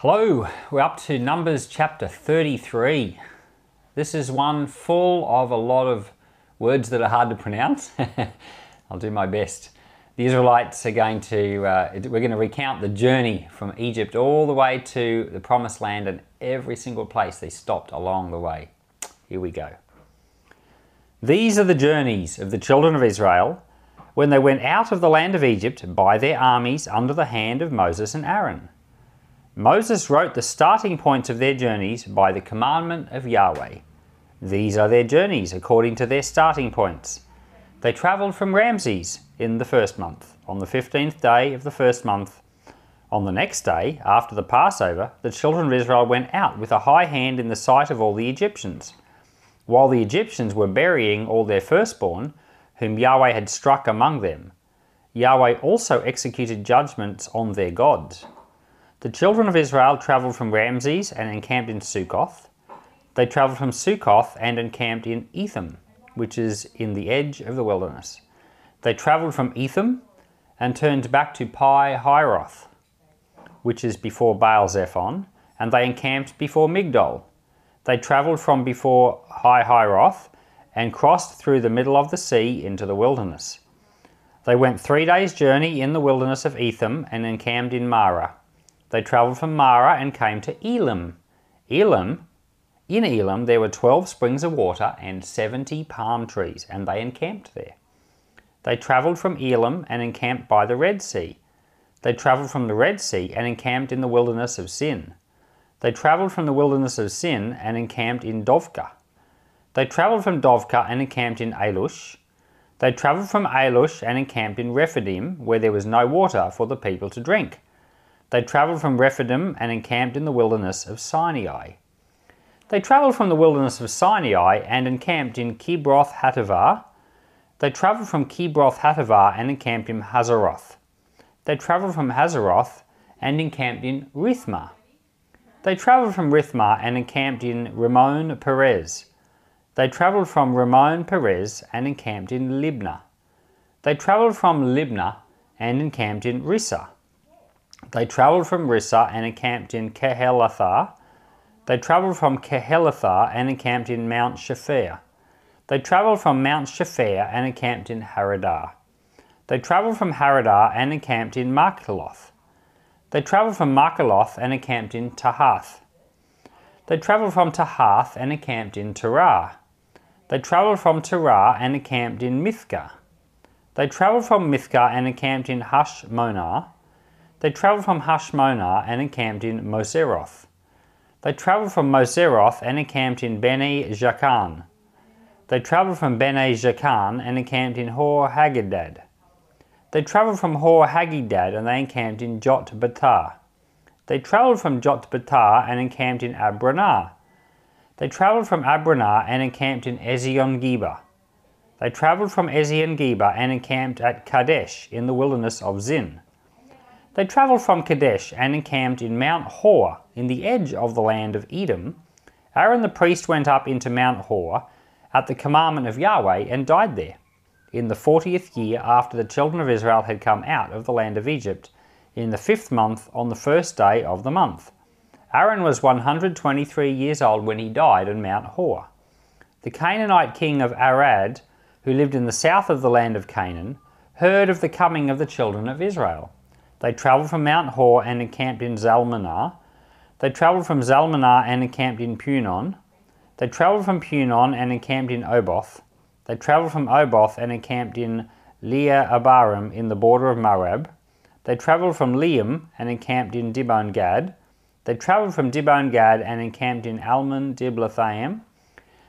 Hello, we're up to Numbers chapter 33. This is one full of a lot of words that are hard to pronounce. I'll do my best. The Israelites are going to, uh, we're going to recount the journey from Egypt all the way to the promised land and every single place they stopped along the way. Here we go. These are the journeys of the children of Israel when they went out of the land of Egypt by their armies under the hand of Moses and Aaron. Moses wrote the starting points of their journeys by the commandment of Yahweh. These are their journeys according to their starting points. They travelled from Ramses in the first month, on the fifteenth day of the first month. On the next day, after the Passover, the children of Israel went out with a high hand in the sight of all the Egyptians. While the Egyptians were burying all their firstborn, whom Yahweh had struck among them, Yahweh also executed judgments on their gods. The children of Israel travelled from Ramses and encamped in Succoth. They travelled from Succoth and encamped in Etham, which is in the edge of the wilderness. They travelled from Etham and turned back to Pi Hiroth, which is before Baal Zephon, and they encamped before Migdol. They travelled from before Pi Hiroth and crossed through the middle of the sea into the wilderness. They went three days' journey in the wilderness of Etham and encamped in Marah. They travelled from Marah and came to Elim. Elam, in Elam, there were twelve springs of water and seventy palm trees, and they encamped there. They travelled from Elam and encamped by the Red Sea. They travelled from the Red Sea and encamped in the wilderness of Sin. They travelled from the wilderness of Sin and encamped in Dophkah. They travelled from Dophkah and encamped in Alush. They travelled from Alush and encamped in Rephidim, where there was no water for the people to drink. They travelled from Rephidim and encamped in the wilderness of Sinai. They travelled from the wilderness of Sinai and encamped in Kibroth Hattaavah. They travelled from Kibroth Hattaavah and encamped in Hazeroth. They travelled from Hazeroth and encamped in Rithmah. They travelled from Rithmah and encamped in Rimmon Perez. They travelled from Rimmon Perez and encamped in Libnah. They travelled from Libnah and encamped in Rissah. They travelled from Rissah and encamped in Kehelathah. They travelled from Kehelathah and encamped in Mount Shepher. They travelled from Mount Shepher and encamped in Haradah. They travelled from Haradah and encamped in Makheloth. They travelled from Makheloth and encamped in Tahath. They travelled from Tahath and encamped in Terah. They travelled from Terah and encamped in Mithkah. They travelled from Mithkah and encamped in Hashmonah. They travelled from Hashmonah and encamped in Moseroth. They travelled from Moseroth and encamped in Beni Jaakan. They travelled from Beni Jaakan and encamped in Hor Haggidgad. They travelled from Hor Haggidgad and they encamped in Jot Bathah. They travelled from Jot Bathah and encamped in Abranah. They travelled from Abranah and encamped in Ezion Geber. They travelled from Ezion Geber and encamped at Kadesh in the wilderness of Zin. They travelled from Kadesh and encamped in Mount Hor in the edge of the land of Edom. Aaron the priest went up into Mount Hor at the commandment of Yahweh and died there in the fortieth year after the children of Israel had come out of the land of Egypt, in the fifth month on the first day of the month. Aaron was 123 years old when he died on Mount Hor. The Canaanite king of Arad, who lived in the south of the land of Canaan, heard of the coming of the children of Israel. They travelled from Mount Hor and encamped in Zalmonah. They travelled from Zalmonah and encamped in Punon. They travelled from Punon and encamped in Oboth. They travelled from Oboth and encamped in Leah Abarim in the border of Moab. They travelled from Liam and encamped in Dibon Gad. They travelled from Dibon Gad and encamped in Almon Diblathaim.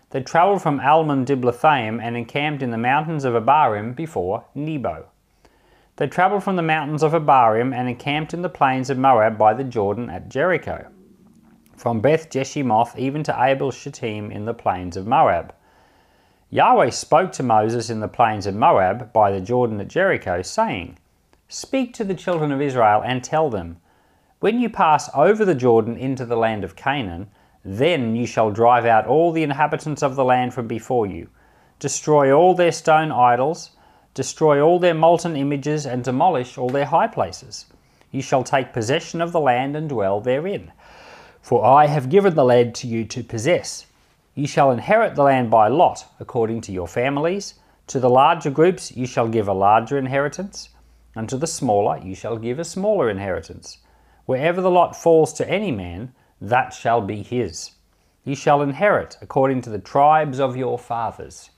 They travelled from Almon Diblathaim and encamped in the mountains of Abarim before Nebo. They travelled from the mountains of Abarim and encamped in the plains of Moab by the Jordan at Jericho, from Beth Jeshimoth even to Abel Shittim in the plains of Moab. Yahweh spoke to Moses in the plains of Moab by the Jordan at Jericho, saying, Speak to the children of Israel and tell them, When you pass over the Jordan into the land of Canaan, then you shall drive out all the inhabitants of the land from before you, destroy all their stone idols, destroy all their molten images, and demolish all their high places. You shall take possession of the land and dwell therein. For I have given the land to you to possess. You shall inherit the land by lot, according to your families. To the larger groups you shall give a larger inheritance, and to the smaller you shall give a smaller inheritance. Wherever the lot falls to any man, that shall be his. You shall inherit according to the tribes of your fathers.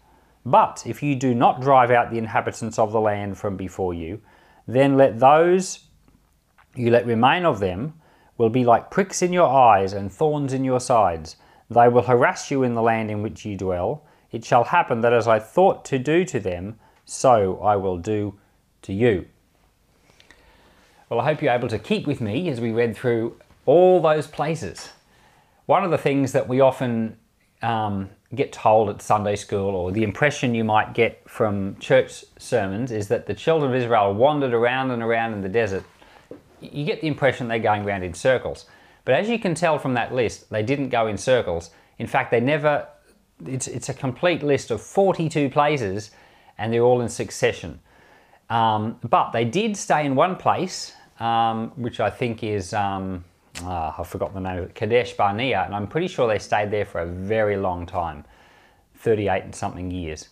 But if you do not drive out the inhabitants of the land from before you, then let those you let remain of them will be like pricks in your eyes and thorns in your sides. They will harass you in the land in which you dwell. It shall happen that as I thought to do to them, so I will do to you. Well, I hope you're able to keep with me as we read through all those places. One of the things that we often um, get told at Sunday school, or the impression you might get from church sermons, is that the children of Israel wandered around and around in the desert. You get the impression they're going around in circles. But as you can tell from that list, they didn't go in circles. In fact, they never, it's, it's a complete list of 42 places and they're all in succession. Um, but they did stay in one place, um, which I think is, um, Ah, oh, I forgot the name of it, Kadesh Barnea, and I'm pretty sure they stayed there for a very long time 38 and something years.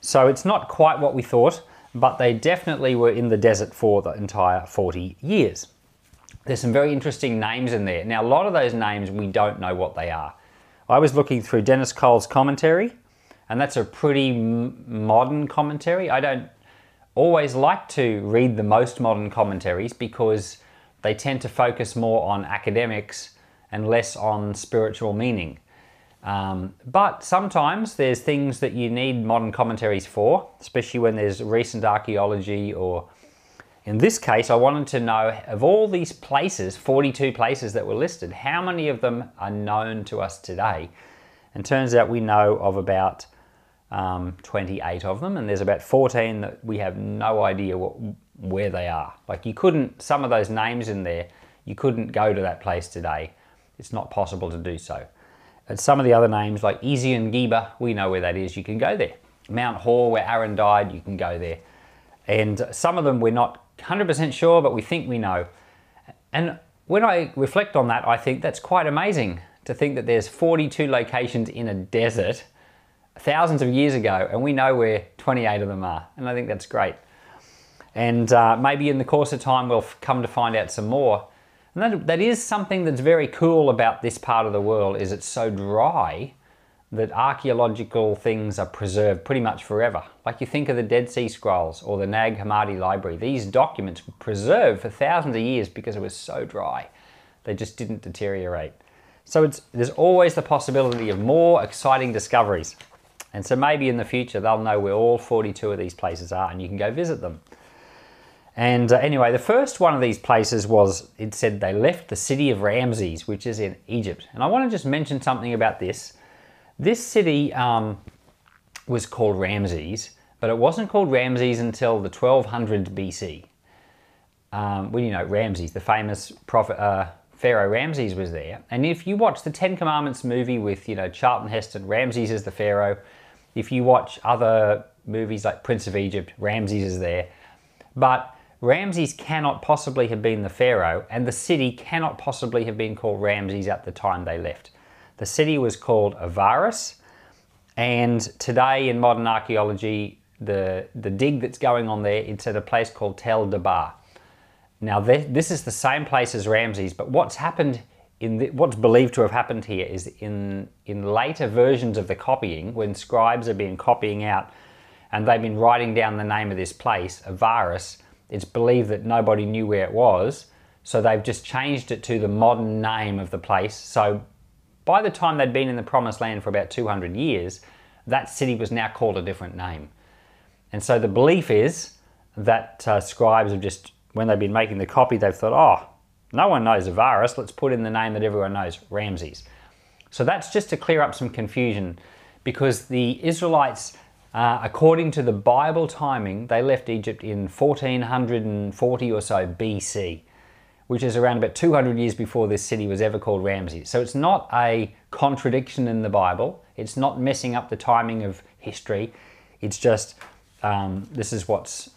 So it's not quite what we thought, but they definitely were in the desert for the entire 40 years. There's some very interesting names in there. Now, a lot of those names we don't know what they are. I was looking through Dennis Cole's commentary, and that's a pretty modern commentary. I don't always like to read the most modern commentaries because they tend to focus more on academics and less on spiritual meaning. Um, but sometimes there's things that you need modern commentaries for, especially when there's recent archaeology or in this case, I wanted to know of all these places, 42 places that were listed, how many of them are known to us today? And turns out we know of about um, 28 of them, and there's about 14 that we have no idea what, where they are. Like you couldn't, some of those names in there, you couldn't go to that place today. It's not possible to do so. And some of the other names like Ezion Geber, we know where that is, you can go there. Mount Hor, where Aaron died, you can go there. And some of them we're not 100% sure, but we think we know. And when I reflect on that, I think that's quite amazing to think that there's 42 locations in a desert thousands of years ago, and we know where 28 of them are. And I think that's great. And uh, maybe in the course of time, we'll come to find out some more. And that, that is something that's very cool about this part of the world is it's so dry that archaeological things are preserved pretty much forever. Like you think of the Dead Sea Scrolls or the Nag Hammadi Library. These documents were preserved for thousands of years because it was so dry. They just didn't deteriorate. So there's always the possibility of more exciting discoveries. And so maybe in the future they'll know where all 42 of these places are and you can go visit them. And uh, anyway, the first one of these places was, it said they left the city of Ramses, which is in Egypt. And I want to just mention something about this. This city um, was called Ramses, but it wasn't called Ramses until the 1200 BC. Um, well, you know, Ramses, the famous prophet, uh, Pharaoh Ramses was there. And if you watch the Ten Commandments movie with, you know, Charlton Heston, Ramses is the Pharaoh. If you watch other movies like Prince of Egypt, Ramses is there. But Ramses cannot possibly have been the Pharaoh, and the city cannot possibly have been called Ramses at the time they left. The city was called Avaris, and today in modern archaeology, the, the dig that's going on there, it's at a place called Tel Daba. Now, this is the same place as Ramses, but what's happened in the, what's believed to have happened here is in, in later versions of the copying, when scribes have been copying out and they've been writing down the name of this place, Avaris, it's believed that nobody knew where it was, so they've just changed it to the modern name of the place. So by the time they'd been in the promised land for about 200 years, that city was now called a different name. And so the belief is that uh, scribes have just, when they've been making the copy, they've thought, oh, no one knows Avaris, let's put in the name that everyone knows, Ramses. So that's just to clear up some confusion because the Israelites, uh, according to the Bible timing, they left Egypt in 1440 or so BC which is around about 200 years before this city was ever called Ramses. So it's not a contradiction in the Bible. It's not messing up the timing of history. It's just um, this is what's,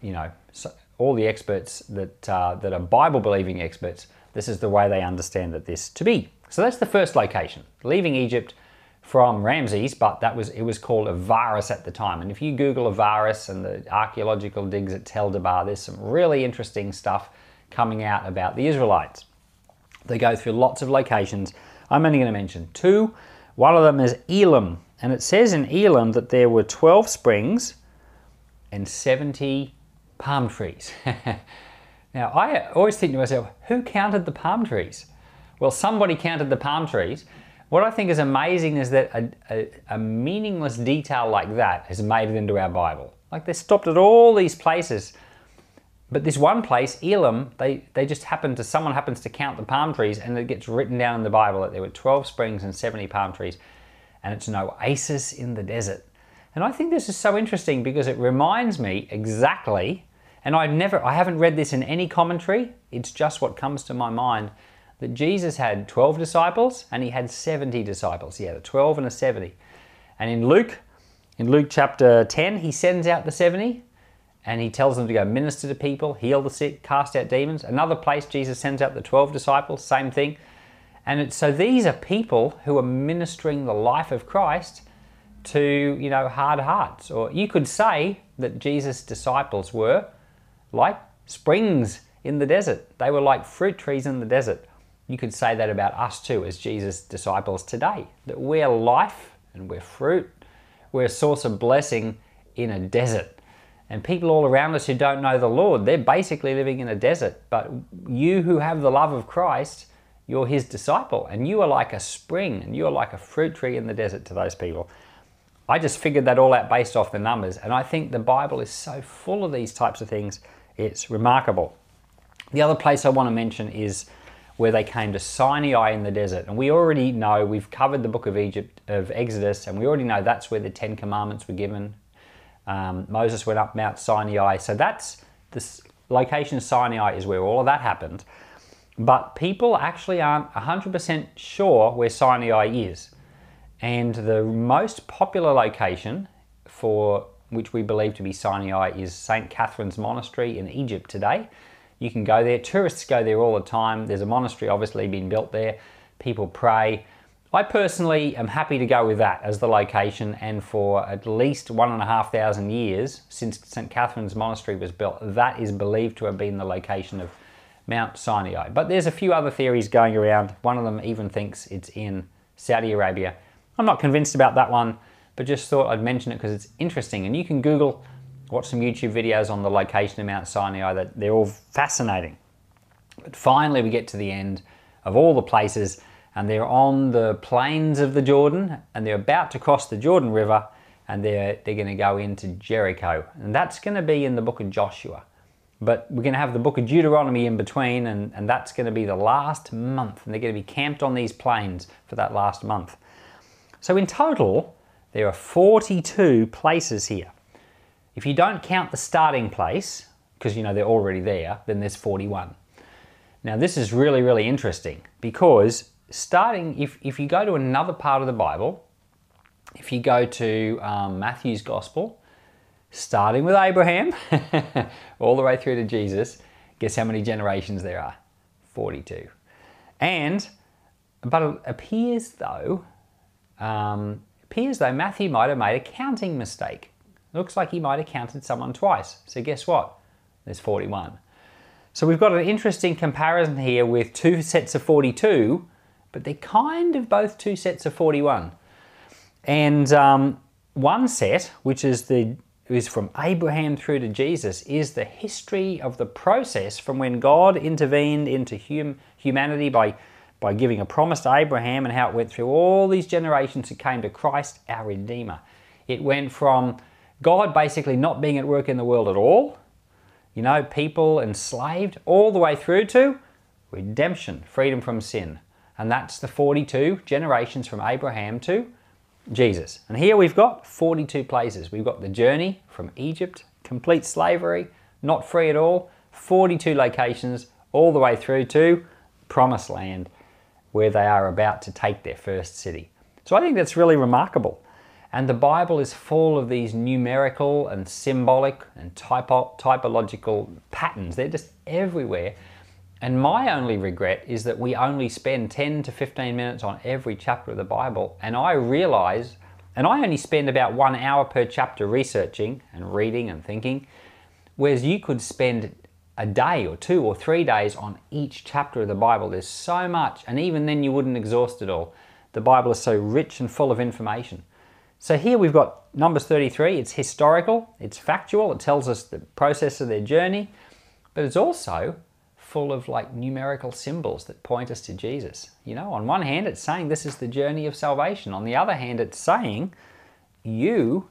you know, so all the experts that uh, that are Bible believing experts This is the way they understand that this to be. So that's the first location, leaving Egypt from Ramses, but that was it was called Avaris at the time. And if you Google Avaris and the archaeological digs at Tel Daba, there's some really interesting stuff coming out about the Israelites. They go through lots of locations. I'm only going to mention two. One of them is Elam, and it says in Elam that there were 12 springs and 70 palm trees. now, I always think to myself, who counted the palm trees? Well, somebody counted the palm trees. What I think is amazing is that a, a, a meaningless detail like that has made it into our Bible. Like they stopped at all these places. But this one place, Elam, they, they just happen to, someone happens to count the palm trees and it gets written down in the Bible that there were 12 springs and 70 palm trees. And it's an oasis in the desert. And I think this is so interesting because it reminds me exactly, and I've never, I haven't read this in any commentary, it's just what comes to my mind that Jesus had 12 disciples and he had 70 disciples. He had a 12 and a 70. And in Luke, in Luke chapter 10, he sends out the 70 and he tells them to go minister to people, heal the sick, cast out demons. Another place, Jesus sends out the 12 disciples, same thing. And so these are people who are ministering the life of Christ to, you know, hard hearts. Or you could say that Jesus' disciples were like springs in the desert. They were like fruit trees in the desert. You could say that about us too, as Jesus' disciples today, that we're life and we're fruit. We're a source of blessing in a desert. And people all around us who don't know the Lord, they're basically living in a desert. But you who have the love of Christ, you're his disciple. And you are like a spring and you are like a fruit tree in the desert to those people. I just figured that all out based off the numbers. And I think the Bible is so full of these types of things, it's remarkable. The other place I want to mention is where they came to Sinai in the desert. And we already know, we've covered the book of Egypt, of Exodus, and we already know that's where the Ten Commandments were given. Um, Moses went up Mount Sinai. So that's this location Sinai is where all of that happened. But people actually aren't 100% sure where Sinai is. And the most popular location for which we believe to be Sinai is St. Catherine's Monastery in Egypt today. You can go there. Tourists go there all the time. There's a monastery obviously being built there. People pray. I personally am happy to go with that as the location, and for at least one and a half thousand years since St. Catherine's Monastery was built, that is believed to have been the location of Mount Sinai. But there's a few other theories going around. One of them even thinks it's in Saudi Arabia. I'm not convinced about that one, but just thought I'd mention it because it's interesting. And you can Google watch some YouTube videos on the location of Mount Sinai that they're all fascinating. But finally, we get to the end of all the places, and they're on the plains of the Jordan, and they're about to cross the Jordan River, and they're, they're going to go into Jericho. And that's going to be in the book of Joshua. But we're going to have the book of Deuteronomy in between, and, and that's going to be the last month, and they're going to be camped on these plains for that last month. So, in total, there are 42 places here. If you don't count the starting place, because you know they're already there, then there's 41. Now this is really, really interesting because starting, if, if you go to another part of the Bible, if you go to um, Matthew's Gospel, starting with Abraham, all the way through to Jesus, guess how many generations there are? 42. And, but it appears though, um, appears though Matthew might have made a counting mistake. Looks like he might have counted someone twice. So guess what? There's 41. So we've got an interesting comparison here with two sets of 42, but they're kind of both two sets of 41. And um, one set, which is the is from Abraham through to Jesus, is the history of the process from when God intervened into hum, humanity by, by giving a promise to Abraham and how it went through all these generations and came to Christ, our Redeemer. It went from God basically not being at work in the world at all, you know, people enslaved, all the way through to redemption, freedom from sin. And that's the 42 generations from Abraham to Jesus. And here we've got 42 places. We've got the journey from Egypt, complete slavery, not free at all, 42 locations, all the way through to Promised Land, where they are about to take their first city. So I think that's really remarkable. And the Bible is full of these numerical and symbolic and typo typological patterns. They're just everywhere. And my only regret is that we only spend 10 to 15 minutes on every chapter of the Bible. And I realize, and I only spend about one hour per chapter researching and reading and thinking, whereas you could spend a day or two or three days on each chapter of the Bible. There's so much, and even then you wouldn't exhaust it all. The Bible is so rich and full of information. So here we've got Numbers 33. It's historical, it's factual, it tells us the process of their journey, but it's also full of like numerical symbols that point us to Jesus. You know, on one hand, it's saying this is the journey of salvation. On the other hand, it's saying you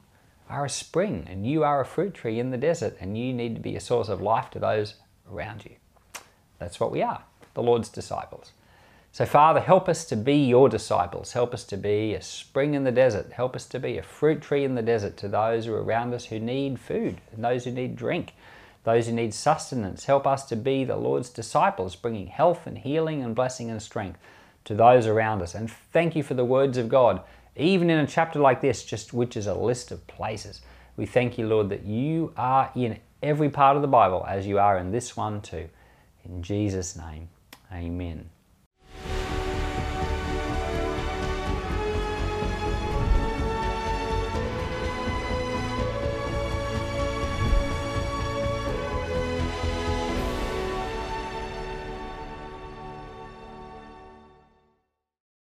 are a spring and you are a fruit tree in the desert and you need to be a source of life to those around you. That's what we are, the Lord's disciples. So, Father, help us to be your disciples. Help us to be a spring in the desert. Help us to be a fruit tree in the desert to those who are around us who need food and those who need drink those who need sustenance. Help us to be the Lord's disciples, bringing health and healing and blessing and strength to those around us. And thank you for the words of God, even in a chapter like this, just which is a list of places. We thank you, Lord, that you are in every part of the Bible as you are in this one too. In Jesus' name, amen.